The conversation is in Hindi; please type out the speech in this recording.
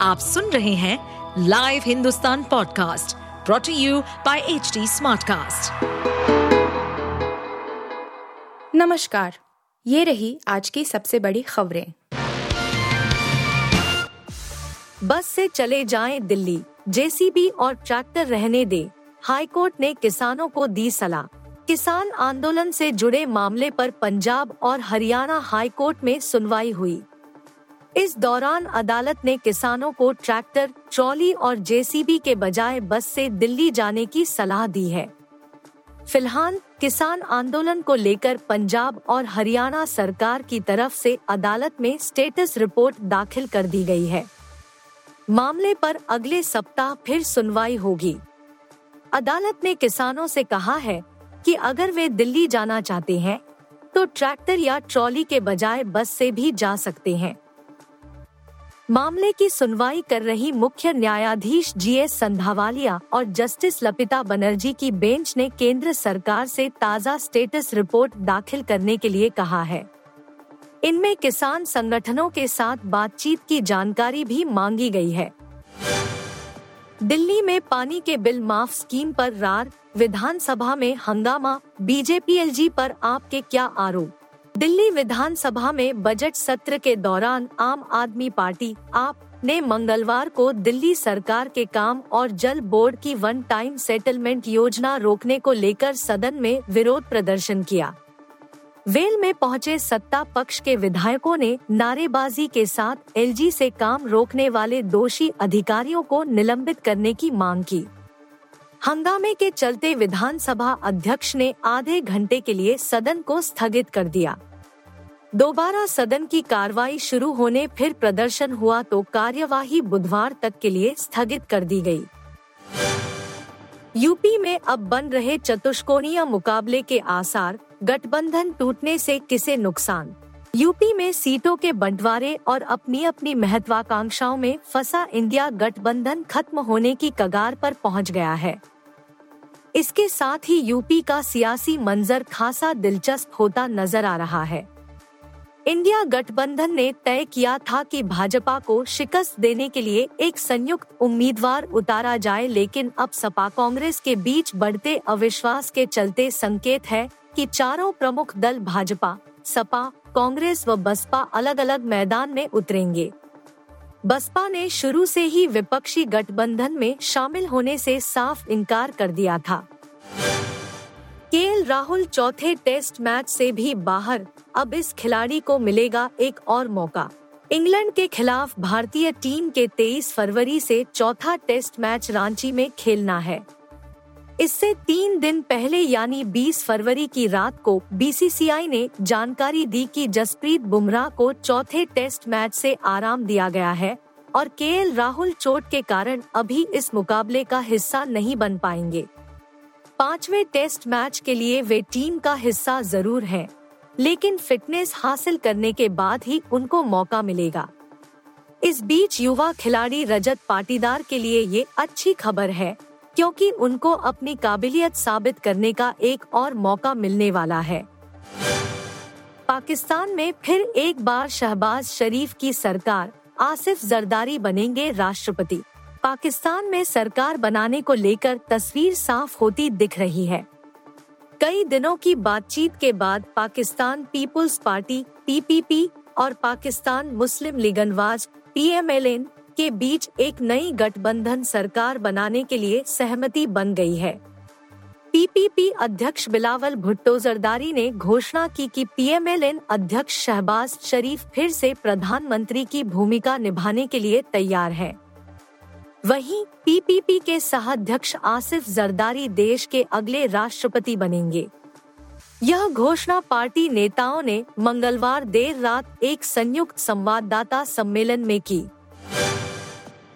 आप सुन रहे हैं live Hindustan podcast brought to you by H Smartcast. नमस्कार, ये रही आज की सबसे बड़ी खबरें। बस से चले जाएँ दिल्ली, जेसीबी और ट्रैक्टर रहने दे। हाईकोर्ट ने किसानों को दी सलाह। किसान आंदोलन से जुड़े मामले पर पंजाब और हरियाणा हाईकोर्ट में सुनवाई हुई। इस दौरान अदालत ने किसानों को ट्रैक्टर, ट्रॉली और जेसीबी के बजाय बस से दिल्ली जाने की सलाह दी है। फ़िलहाल, किसान आंदोलन को लेकर पंजाब और हरियाणा सरकार की तरफ़ से अदालत में स्टेटस रिपोर्ट दाखिल कर दी गई है। मामले पर अगले सप्ताह फिर सुनवाई होगी। अदालत ने किसानों से कहा है कि अगर वे दिल्ली जाना चाहते हैं तो ट्रैक्टर या ट्रॉली के बजाय बस से भी जा सकते हैं। मामले की सुनवाई कर रही मुख्य न्यायाधीश जी एस संधावालिया और जस्टिस लपिता बनर्जी की बेंच ने केंद्र सरकार से ताज़ा स्टेटस रिपोर्ट दाखिल करने के लिए कहा है। इनमें किसान संगठनों के साथ बातचीत की जानकारी भी मांगी गई है। दिल्ली में पानी के बिल माफ़ स्कीम पर रार, विधानसभा में हंगामा बीजेपी एल पर आपके क्या आरोप? दिल्ली विधानसभा में बजट सत्र के दौरान आम आदमी पार्टी, आप ने मंगलवार को दिल्ली सरकार के काम और जल बोर्ड की वन टाइम सेटलमेंट योजना रोकने को लेकर सदन में विरोध प्रदर्शन किया। वेल में पहुँचे सत्ता पक्ष के विधायकों ने नारेबाजी के साथ एलजी से काम रोकने वाले दोषी अधिकारियों को निलंबित करने की मांग की। हंगामे के चलते विधानसभा अध्यक्ष ने आधे घंटे के लिए सदन को स्थगित कर दिया। दोबारा सदन की कार्रवाई शुरू होने फिर प्रदर्शन हुआ तो कार्यवाही बुधवार तक के लिए स्थगित कर दी गई। यूपी में अब बन रहे चतुष्कोणीय मुकाबले के आसार, गठबंधन टूटने से किसे नुकसान? यूपी में सीटों के बंटवारे और अपनी अपनी महत्वाकांक्षाओं में फंसा इंडिया गठबंधन खत्म होने की कगार पर पहुँच गया है। इसके साथ ही यूपी का सियासी मंजर खासा दिलचस्प होता नज़र आ रहा है। इंडिया गठबंधन ने तय किया था कि भाजपा को शिकस्त देने के लिए एक संयुक्त उम्मीदवार उतारा जाए, लेकिन अब सपा कांग्रेस के बीच बढ़ते अविश्वास के चलते संकेत है कि चारों प्रमुख दल भाजपा, सपा, कांग्रेस व बसपा अलग अलग मैदान में उतरेंगे। बसपा ने शुरू से ही विपक्षी गठबंधन में शामिल होने से साफ़ इनकार कर दिया था। के राहुल चौथे टेस्ट मैच से भी बाहर, अब इस खिलाड़ी को मिलेगा एक और मौका। इंग्लैंड के खिलाफ भारतीय टीम के 23 फरवरी से चौथा टेस्ट मैच रांची में खेलना है। इससे तीन दिन पहले यानी 20 फरवरी की रात को बीसीसीआई ने जानकारी दी कि जसप्रीत बुमराह को चौथे टेस्ट मैच से आराम दिया गया है और के राहुल चोट के कारण अभी इस मुकाबले का हिस्सा नहीं बन पाएँगे। पांचवे टेस्ट मैच के लिए वे टीम का हिस्सा ज़रूर हैं, लेकिन फिटनेस हासिल करने के बाद ही उनको मौका मिलेगा। इस बीच युवा खिलाड़ी रजत पाटीदार के लिए ये अच्छी खबर है। क्योंकि उनको अपनी काबिलियत साबित करने का एक और मौका मिलने वाला है। पाकिस्तान में फिर एक बार शहबाज शरीफ की सरकार, आसिफ जरदारी बनेंगे राष्ट्रपति। पाकिस्तान में सरकार बनाने को लेकर तस्वीर साफ़ होती दिख रही है। कई दिनों की बातचीत के बाद पाकिस्तान पीपुल्स पार्टी, पीपीपी और पाकिस्तान मुस्लिम लीगनवाज, पीएमएलएन के बीच एक नई गठबंधन सरकार बनाने के लिए सहमति बन गई है। पीपीपी अध्यक्ष बिलावल भुट्टो जरदारी ने घोषणा की कि पीएमएलएन अध्यक्ष शहबाज शरीफ फिर से प्रधानमंत्री की भूमिका निभाने के लिए तैयार है। वहीं पीपीपी के सहाध्यक्ष आसिफ जरदारी देश के अगले राष्ट्रपति बनेंगे। यह घोषणा पार्टी नेताओं ने मंगलवार देर रात एक संयुक्त संवाददाता सम्मेलन में की।